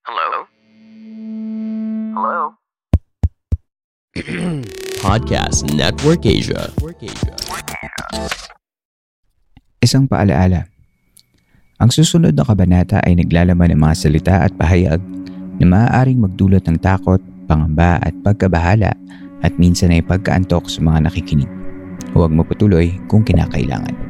Hello? Hello? Podcast Network Asia. Isang paalaala. Ang susunod na kabanata ay naglalaman ng mga salita at pahayag na maaaring magdulot ng takot, pangamba at pagkabahala at minsan ay pagkaantok sa mga nakikinig. Huwag mapatuloy kung kinakailangan.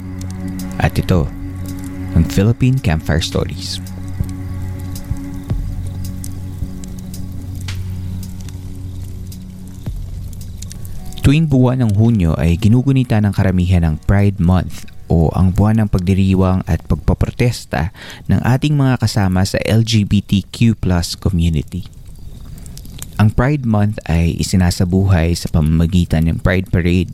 At ito, ang Philippine Campfire Stories. Tuwing buwan ng Hunyo ay ginugunita ng karamihan ng Pride Month o ang buwan ng pagdiriwang at pagpaprotesta ng ating mga kasama sa LGBTQ community. Ang Pride Month ay isinasabuhay sa pamamagitan ng Pride Parade,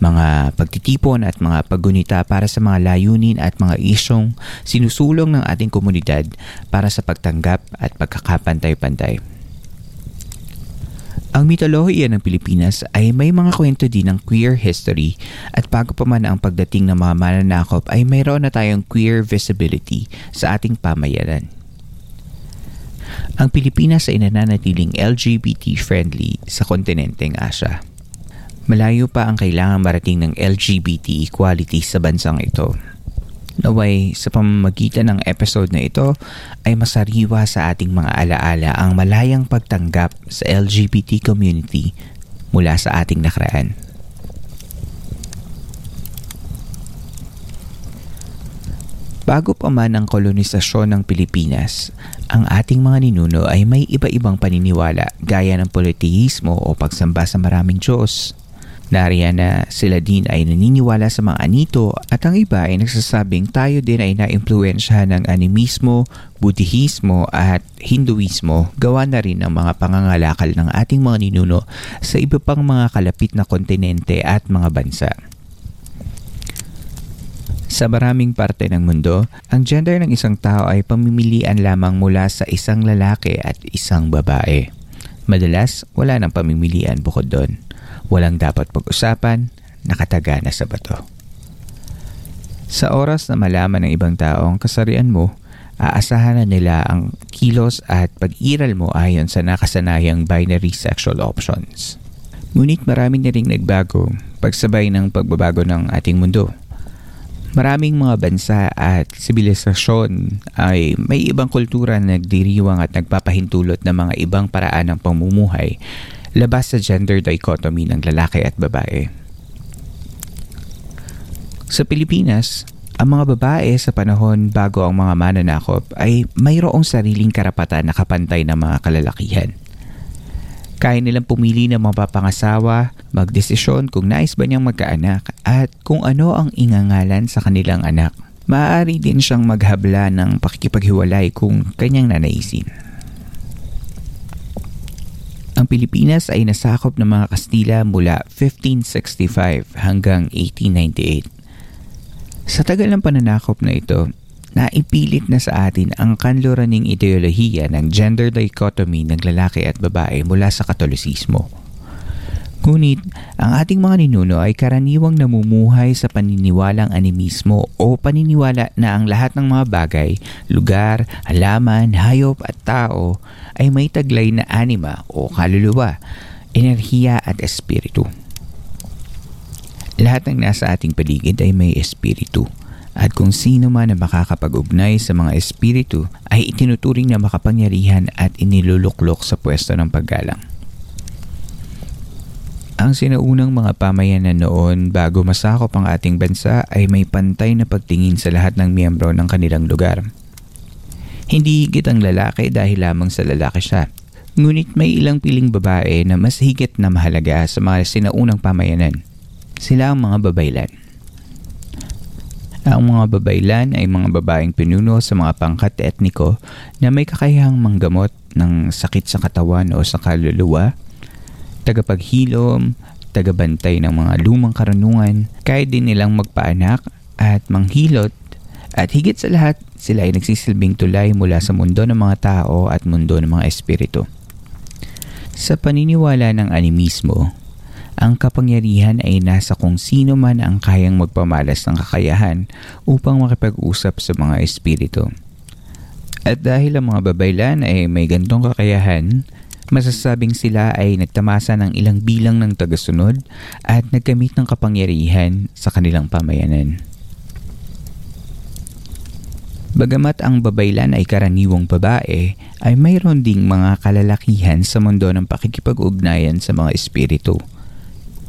mga pagtitipon at mga paggunita para sa mga layunin at mga isyong sinusulong ng ating komunidad para sa pagtanggap at pagkakapantay-pantay. Ang mitolohiya ng Pilipinas ay may mga kwento din ng queer history at bago pa man ang pagdating ng mga mananakop ay mayroon na tayong queer visibility sa ating pamayanan. Ang Pilipinas ay nananatiling LGBT-friendly sa kontinenteng Asya. Malayo pa ang kailangan marating ng LGBT equality sa bansang ito. Naway sa pamamagitan ng episode na ito ay masariwa sa ating mga alaala ang malayang pagtanggap sa LGBT community mula sa ating nakaraan. Bago pa man ang kolonisasyon ng Pilipinas, ang ating mga ninuno ay may iba-ibang paniniwala gaya ng politeísmo o pagsamba sa maraming Diyos. Nariyan na sila din ay naniniwala sa mga anito at ang iba ay nagsasabing tayo din ay naimpluensyahan ng animismo, buddhismo at hinduismo gawa na rin ang mga pangangalakal ng ating mga ninuno sa iba pang mga kalapit na kontinente at mga bansa. Sa maraming parte ng mundo, ang gender ng isang tao ay pamimilian lamang mula sa isang lalaki at isang babae. Madalas, wala nang pamimilian bukod doon. Walang dapat pag-usapan, nakataga na sa bato. Sa oras na malaman ng ibang tao ang kasarian mo, aasahan na nila ang kilos at pag-iral mo ayon sa nakasanayang binary sexual options. Ngunit marami na ring nagbago pagsabay ng pagbabago ng ating mundo. Maraming mga bansa at sibilisasyon ay may ibang kultura na nagdiriwang at nagpapahintulot ng mga ibang paraan ng pamumuhay labas sa gender dichotomy ng lalaki at babae. Sa Pilipinas, ang mga babae sa panahon bago ang mga mananakop ay mayroong sariling karapatan na kapantay ng mga kalalakihan. Kaya nilang pumili ng mapapangasawa, magdesisyon kung nais ba niyang magkaanak at kung ano ang ingangalan sa kanilang anak. Maaari din siyang maghabla ng pakikipaghiwalay kung kanyang nanaisin. Ang Pilipinas ay nasakop ng mga Kastila mula 1565 hanggang 1898. Sa tagal ng pananakop na ito, naipilit na sa atin ang kanluraning ideolohiya ng gender dichotomy ng lalaki at babae mula sa katolisismo. Ngunit, ang ating mga ninuno ay karaniwang namumuhay sa paniniwalang animismo o paniniwala na ang lahat ng mga bagay, lugar, halaman, hayop at tao ay may taglay na anima o kaluluwa, enerhiya at espiritu. Lahat ng nasa ating paligid ay may espiritu. At kung sino man na makakapag-ugnay sa mga espiritu ay itinuturing na makapangyarihan at iniluluklok sa pwesto ng paggalang. Ang sinaunang mga pamayanan noon bago masakop ang ating bansa ay may pantay na pagtingin sa lahat ng miyembro ng kanilang lugar. Hindi higit ang lalaki dahil lamang sa lalaki siya. Ngunit may ilang piling babae na mas higit na mahalaga sa mga sinaunang pamayanan. Sila ang mga babaylan. Ang mga babaylan ay mga babaeng pinuno sa mga pangkat etniko na may kakayahang manggamot ng sakit sa katawan o sa kaluluwa, tagapaghilom, tagabantay ng mga lumang karunungan, kaya din nilang magpaanak at manghilot at higit sa lahat, sila ay nagsisilbing tulay mula sa mundo ng mga tao at mundo ng mga espiritu. Sa paniniwala ng animismo, ang kapangyarihan ay nasa kung sino man ang kayang magpamalas ng kakayahan upang makipag-usap sa mga espiritu. At dahil ang mga babaylan ay may gantong kakayahan, masasabing sila ay nagtamasa ng ilang bilang ng tagasunod at nagkamit ng kapangyarihan sa kanilang pamayanan. Bagamat ang babaylan ay karaniwang babae, ay mayroon ding mga kalalakihan sa mundo ng pakikipag-ugnayan sa mga espiritu –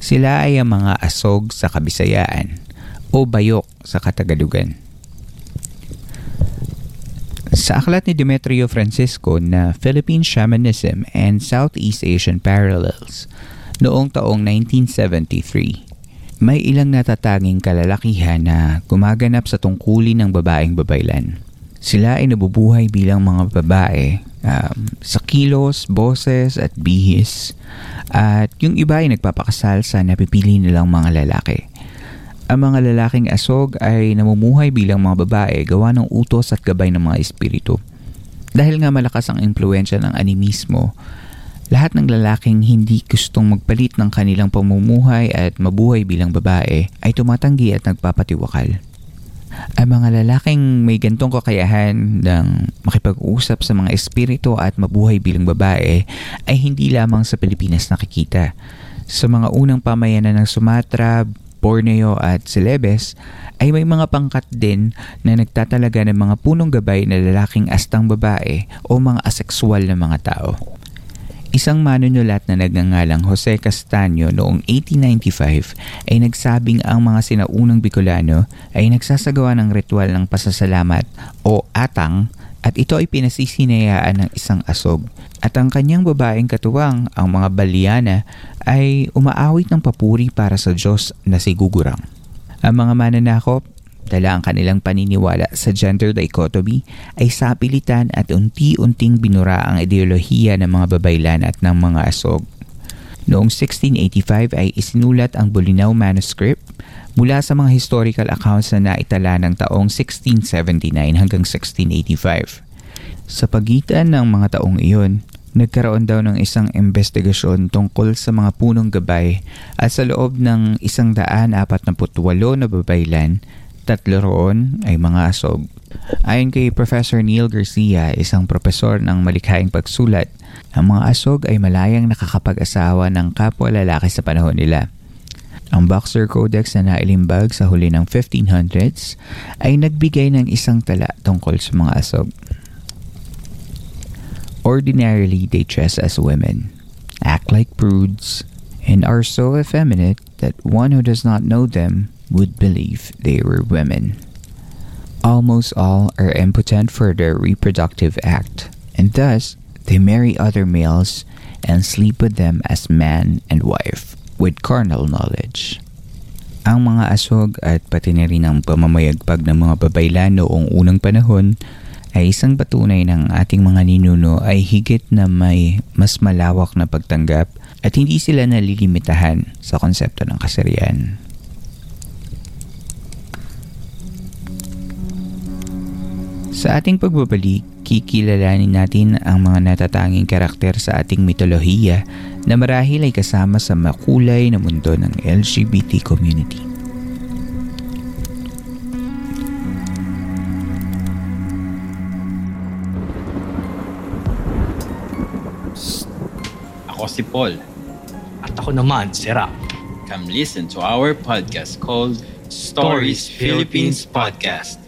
sila ay ang mga asog sa kabisayaan o bayok sa katagalugan. Sa aklat ni Demetrio Francisco na Philippine Shamanism and Southeast Asian Parallels noong taong 1973, may ilang natatanging kalalakihan na gumaganap sa tungkulin ng babaeng babaylan. Sila ay nabubuhay bilang mga babae um, sa kilos, boses at bihis. At yung iba ay nagpapakasal sa napipili nilang mga lalaki. Ang mga lalaking asog ay namumuhay bilang mga babae gawa ng utos at gabay ng mga espiritu. Dahil nga malakas ang impluensya ng animismo, lahat ng lalaking hindi gustong magpalit ng kanilang pamumuhay at mabuhay bilang babae ay tumatanggi at nagpapatiwakal ang mga lalaking may gantong kakayahan ng makipag-usap sa mga espiritu at mabuhay bilang babae ay hindi lamang sa Pilipinas nakikita. Sa mga unang pamayanan ng Sumatra, Borneo at Celebes ay may mga pangkat din na nagtatalaga ng mga punong gabay na lalaking astang babae o mga asekswal na mga tao. Isang manunulat na nagngangalang Jose Castaño noong 1895 ay nagsabing ang mga sinaunang Bicolano ay nagsasagawa ng ritual ng pasasalamat o atang at ito ay pinasisinayaan ng isang asog. At ang kanyang babaeng katuwang, ang mga Baliana, ay umaawit ng papuri para sa Diyos na si Gugurang. Ang mga mananakop Dala ang kanilang paniniwala sa gender dichotomy ay sapilitan at unti-unting binura ang ideolohiya ng mga babaylan at ng mga asog. Noong 1685 ay isinulat ang Bulinaw Manuscript mula sa mga historical accounts na naitala ng taong 1679 hanggang 1685. Sa pagitan ng mga taong iyon, nagkaroon daw ng isang investigasyon tungkol sa mga punong gabay at sa loob ng isang daan apat na na babaylan Tatlo roon ay mga asog. Ayon kay Professor Neil Garcia, isang profesor ng malikhaing pagsulat, ang mga asog ay malayang nakakapag-asawa ng kapwa lalaki sa panahon nila. Ang Boxer Codex na nailimbag sa huli ng 1500s ay nagbigay ng isang tala tungkol sa mga asog. Ordinarily, they dress as women, act like prudes, and are so effeminate that one who does not know them would believe they were women. Almost all are impotent for their reproductive act, and thus they marry other males and sleep with them as man and wife with carnal knowledge. Ang mga asog at pati na rin ang pamamayagpag ng mga babaylan noong unang panahon ay isang patunay ng ating mga ninuno ay higit na may mas malawak na pagtanggap at hindi sila nalilimitahan sa konsepto ng kasarian. Sa ating pagbabalik, kikilalanin natin ang mga natatanging karakter sa ating mitolohiya na marahil ay kasama sa makulay na mundo ng LGBT community. Ako si Paul. At ako naman si Rap. come listen to our podcast called Stories Philippines Podcast.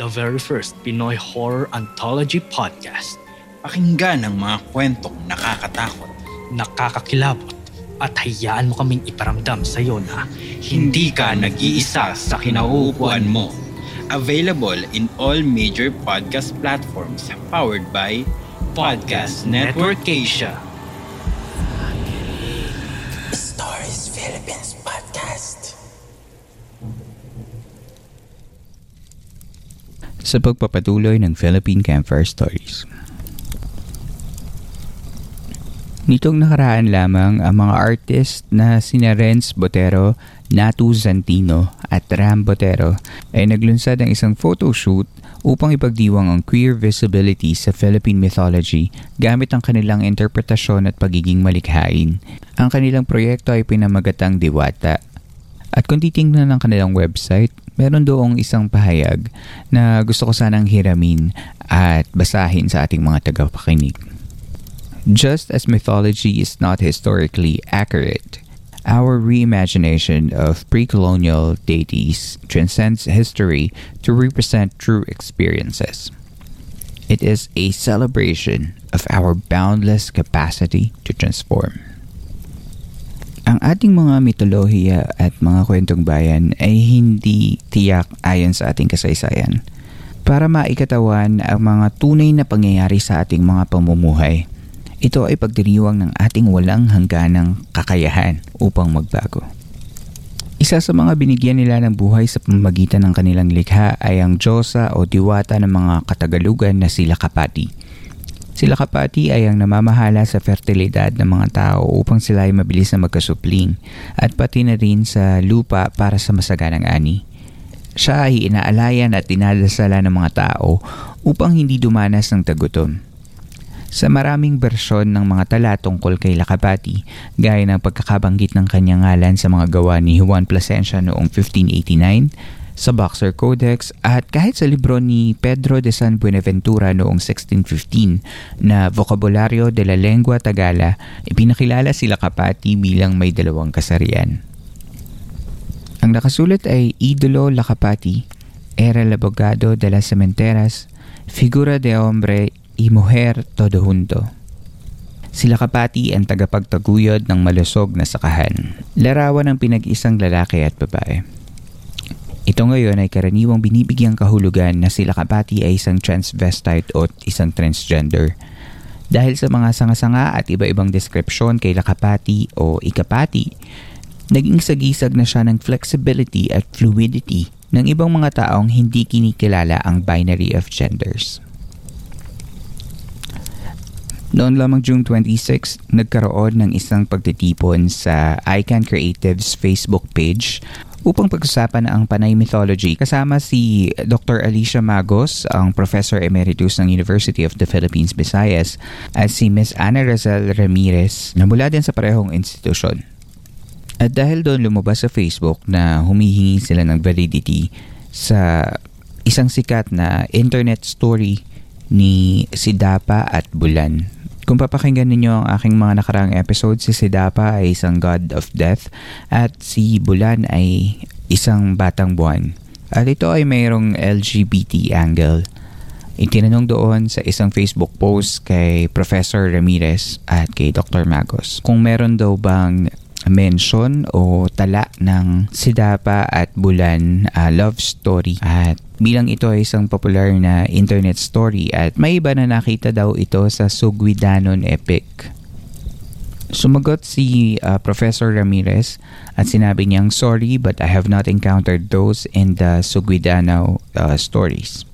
The very first Pinoy horror anthology podcast. Pakinggan ang mga kwentong nakakatakot. Nakakakilabot at hayaan mo kaming iparamdam sa iyo na Hindi ka nag-iisa sa kinauupuan mo. Available in all major podcast platforms powered by Podcast Network Asia. Sa pagpapatuloy ng Philippine Campfire Stories. Nitong nakaraan lamang ang mga artist na sina Renz Botero, Natu Zantino at Ram Botero ay naglunsad ng isang photoshoot upang ipagdiwang ang queer visibility sa Philippine mythology gamit ang kanilang interpretasyon at pagiging malikhain. Ang kanilang proyekto ay pinamagatang Diwata at kung titingnan ng kanilang website, meron doong isang pahayag na gusto ko sanang hiramin at basahin sa ating mga tagapakinig. Just as mythology is not historically accurate, our reimagination of pre-colonial deities transcends history to represent true experiences. It is a celebration of our boundless capacity to transform. Ang ating mga mitolohiya at mga kwentong bayan ay hindi tiyak ayon sa ating kasaysayan para maikatawan ang mga tunay na pangyayari sa ating mga pamumuhay. Ito ay pagdiriwang ng ating walang hangganang kakayahan upang magbago. Isa sa mga binigyan nila ng buhay sa pamamagitan ng kanilang likha ay ang Diyosa o diwata ng mga Katagalugan na sila Kapati. Sila Kapati ay ang namamahala sa fertilidad ng mga tao upang sila ay mabilis na magkasupling at pati na rin sa lupa para sa masaganang ani. Siya ay inaalayan at dinadasala ng mga tao upang hindi dumanas ng tagutom. Sa maraming bersyon ng mga tala tungkol kay Lakapati, gaya ng pagkakabanggit ng kanyang ngalan sa mga gawa ni Juan Plasencia noong 1589, sa Boxer Codex at kahit sa libro ni Pedro de San Buenaventura noong 1615 na Vocabulario de la Lengua Tagala, ipinakilala sila Kapati bilang may dalawang kasarian. Ang nakasulat ay Idolo Lakapati, Era el Abogado de las Cementeras, Figura de Hombre y Mujer Todo Junto. Sila Kapati ang tagapagtaguyod ng malusog na sakahan. Larawan ng pinag-isang lalaki at babae. Ito ngayon ay karaniwang binibigyang kahulugan na sila Kapati ay isang transvestite o isang transgender. Dahil sa mga sanga-sanga at iba-ibang deskripsyon kay Lakapati o Ikapati, naging sagisag na siya ng flexibility at fluidity ng ibang mga taong hindi kinikilala ang binary of genders. Noon lamang June 26, nagkaroon ng isang pagtitipon sa Icon Creatives Facebook page upang pag-usapan ang Panay Mythology kasama si Dr. Alicia Magos, ang Professor Emeritus ng University of the Philippines Visayas at si Ms. Ana Rizal Ramirez na mula din sa parehong institusyon. At dahil doon lumabas sa Facebook na humihingi sila ng validity sa isang sikat na internet story ni Sidapa at Bulan kung papakinggan ninyo ang aking mga nakaraang episode, si Sidapa ay isang god of death at si Bulan ay isang batang buwan. At ito ay mayroong LGBT angle. Itinanong doon sa isang Facebook post kay Professor Ramirez at kay Dr. Magos kung meron daw bang mention o tala ng Sidapa at Bulan uh, love story at bilang ito ay isang popular na internet story at may iba na nakita daw ito sa Sugwidanon Epic. Sumagot si uh, Professor Ramirez at sinabi niyang sorry but I have not encountered those in the Sugwidano uh, stories.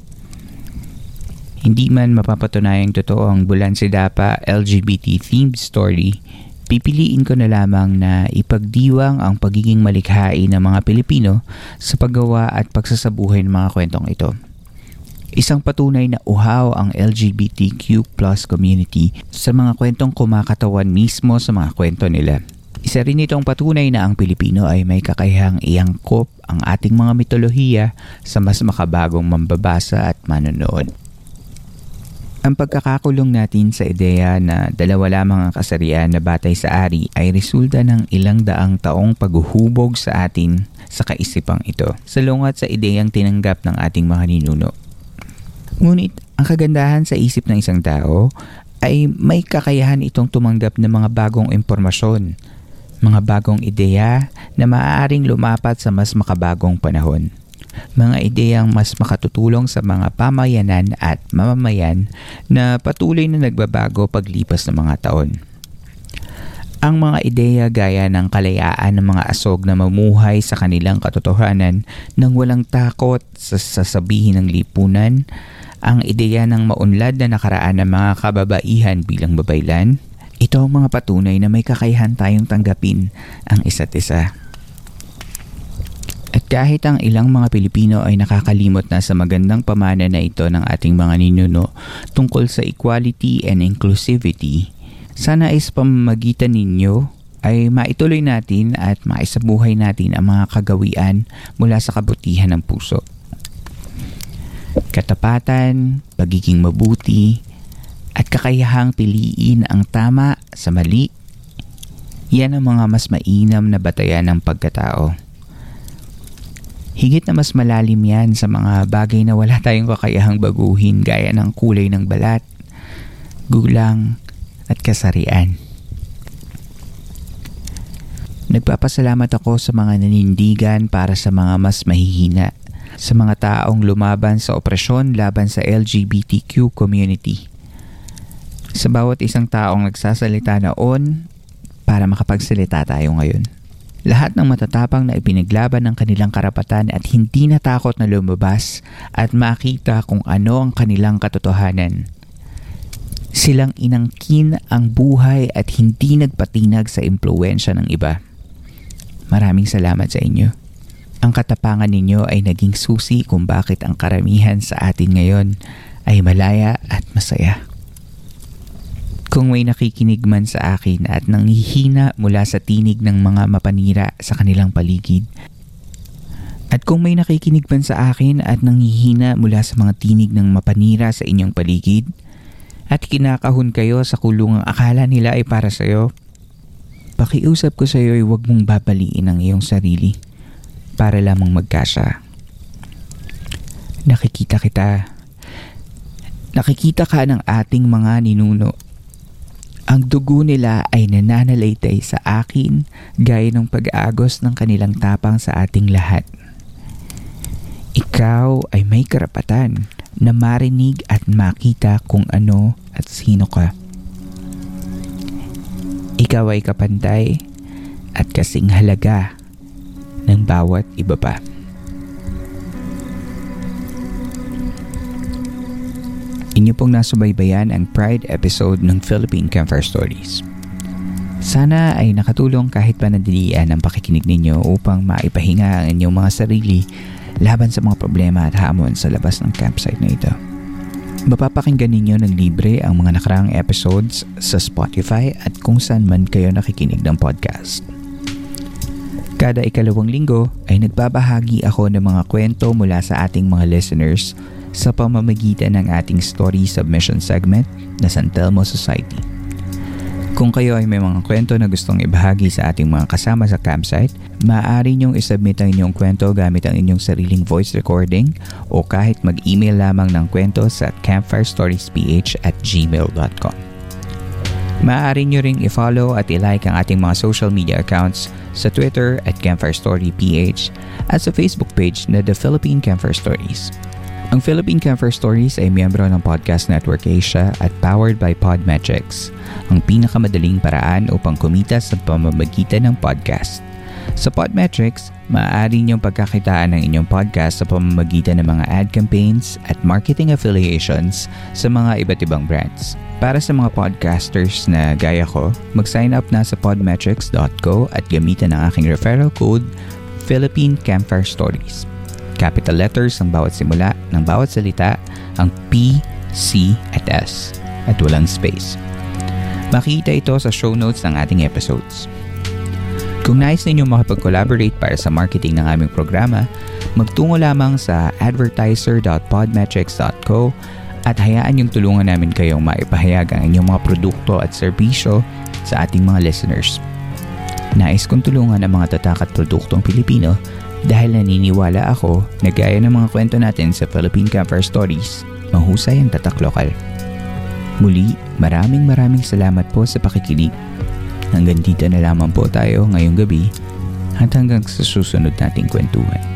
Hindi man mapapatunayang totoo ang Bulan Sidapa LGBT themed story, pipiliin ko na lamang na ipagdiwang ang pagiging malikhain ng mga Pilipino sa paggawa at pagsasabuhay ng mga kwentong ito. Isang patunay na uhaw ang LGBTQ plus community sa mga kwentong kumakatawan mismo sa mga kwento nila. Isa rin itong patunay na ang Pilipino ay may kakayahang iangkop ang ating mga mitolohiya sa mas makabagong mambabasa at manonood. Ang pagkakakulong natin sa ideya na dalawa lamang ang kasarian na batay sa ari ay resulta ng ilang daang taong paghuhubog sa atin sa kaisipang ito, salungat sa ideyang tinanggap ng ating mga ninuno. Ngunit ang kagandahan sa isip ng isang tao ay may kakayahan itong tumanggap ng mga bagong impormasyon, mga bagong ideya na maaaring lumapat sa mas makabagong panahon mga ideyang mas makatutulong sa mga pamayanan at mamamayan na patuloy na nagbabago paglipas ng mga taon. Ang mga ideya gaya ng kalayaan ng mga asog na mamuhay sa kanilang katotohanan nang walang takot sa sasabihin ng lipunan, ang ideya ng maunlad na nakaraan ng mga kababaihan bilang babaylan, ito ang mga patunay na may kakayahan tayong tanggapin ang isa't isa. At kahit ang ilang mga Pilipino ay nakakalimot na sa magandang pamana na ito ng ating mga ninuno tungkol sa equality and inclusivity, sana is pamamagitan ninyo ay maituloy natin at maisabuhay natin ang mga kagawian mula sa kabutihan ng puso. Katapatan, pagiging mabuti, at kakayahang piliin ang tama sa mali, yan ang mga mas mainam na batayan ng pagkatao. Higit na mas malalim yan sa mga bagay na wala tayong kakayahang baguhin gaya ng kulay ng balat, gulang at kasarian. Nagpapasalamat ako sa mga nanindigan para sa mga mas mahihina, sa mga taong lumaban sa opresyon laban sa LGBTQ community. Sa bawat isang taong nagsasalita noon para makapagsalita tayo ngayon. Lahat ng matatapang na ipinaglaban ng kanilang karapatan at hindi natakot na lumabas at makita kung ano ang kanilang katotohanan. Silang inangkin ang buhay at hindi nagpatinag sa impluensya ng iba. Maraming salamat sa inyo. Ang katapangan ninyo ay naging susi kung bakit ang karamihan sa atin ngayon ay malaya at masaya. Kung may nakikinig man sa akin at nanghihina mula sa tinig ng mga mapanira sa kanilang paligid, at kung may nakikinig man sa akin at nanghihina mula sa mga tinig ng mapanira sa inyong paligid, at kinakahon kayo sa kulungang akala nila ay para sa iyo, pakiusap ko sa iyo ay huwag mong babaliin ang iyong sarili para lamang magkasya. Nakikita kita. Nakikita ka ng ating mga ninuno ang dugo nila ay nananalaytay sa akin gaya ng pag-aagos ng kanilang tapang sa ating lahat. Ikaw ay may karapatan na marinig at makita kung ano at sino ka. Ikaw ay kapantay at kasing halaga ng bawat iba pa. Inyo pong nasubaybayan ang Pride episode ng Philippine Campfire Stories. Sana ay nakatulong kahit panandalian ang pakikinig ninyo upang maipahinga ang inyong mga sarili laban sa mga problema at hamon sa labas ng campsite na ito. Mapapakinggan ninyo ng libre ang mga nakaraang episodes sa Spotify at kung saan man kayo nakikinig ng podcast. Kada ikalawang linggo ay nagbabahagi ako ng mga kwento mula sa ating mga listeners sa pamamagitan ng ating story submission segment na San Telmo Society. Kung kayo ay may mga kwento na gustong ibahagi sa ating mga kasama sa campsite, maaari niyong isubmit ang inyong kwento gamit ang inyong sariling voice recording o kahit mag-email lamang ng kwento sa campfirestoriesph at gmail.com. Maaari niyo ring i-follow at i-like ang ating mga social media accounts sa Twitter at Campfire Story PH at sa Facebook page na The Philippine Campfire Stories. Ang Philippine Camper Stories ay miyembro ng Podcast Network Asia at powered by Podmetrics, ang pinakamadaling paraan upang kumita sa pamamagitan ng podcast. Sa Podmetrics, maaari niyong pagkakitaan ng inyong podcast sa pamamagitan ng mga ad campaigns at marketing affiliations sa mga iba't ibang brands. Para sa mga podcasters na gaya ko, mag-sign up na sa podmetrics.co at gamitan ang aking referral code Philippine Campfire Stories. Capital letters ang bawat simula ng bawat salita, ang P, C at S at walang space. Makita ito sa show notes ng ating episodes. Kung nais ninyo makapag-collaborate para sa marketing ng aming programa, magtungo lamang sa advertiser.podmetrics.co At hayaan yung tulungan namin kayong maipahayag ang inyong mga produkto at serbisyo sa ating mga listeners. Nais kong tulungan ang mga tatak at produktong Pilipino dahil naniniwala ako na gaya ng mga kwento natin sa Philippine Camper Stories, mahusay ang tatak lokal. Muli, maraming maraming salamat po sa pakikinig. Hanggang dito na lamang po tayo ngayong gabi at hanggang sa susunod nating kwentuhan.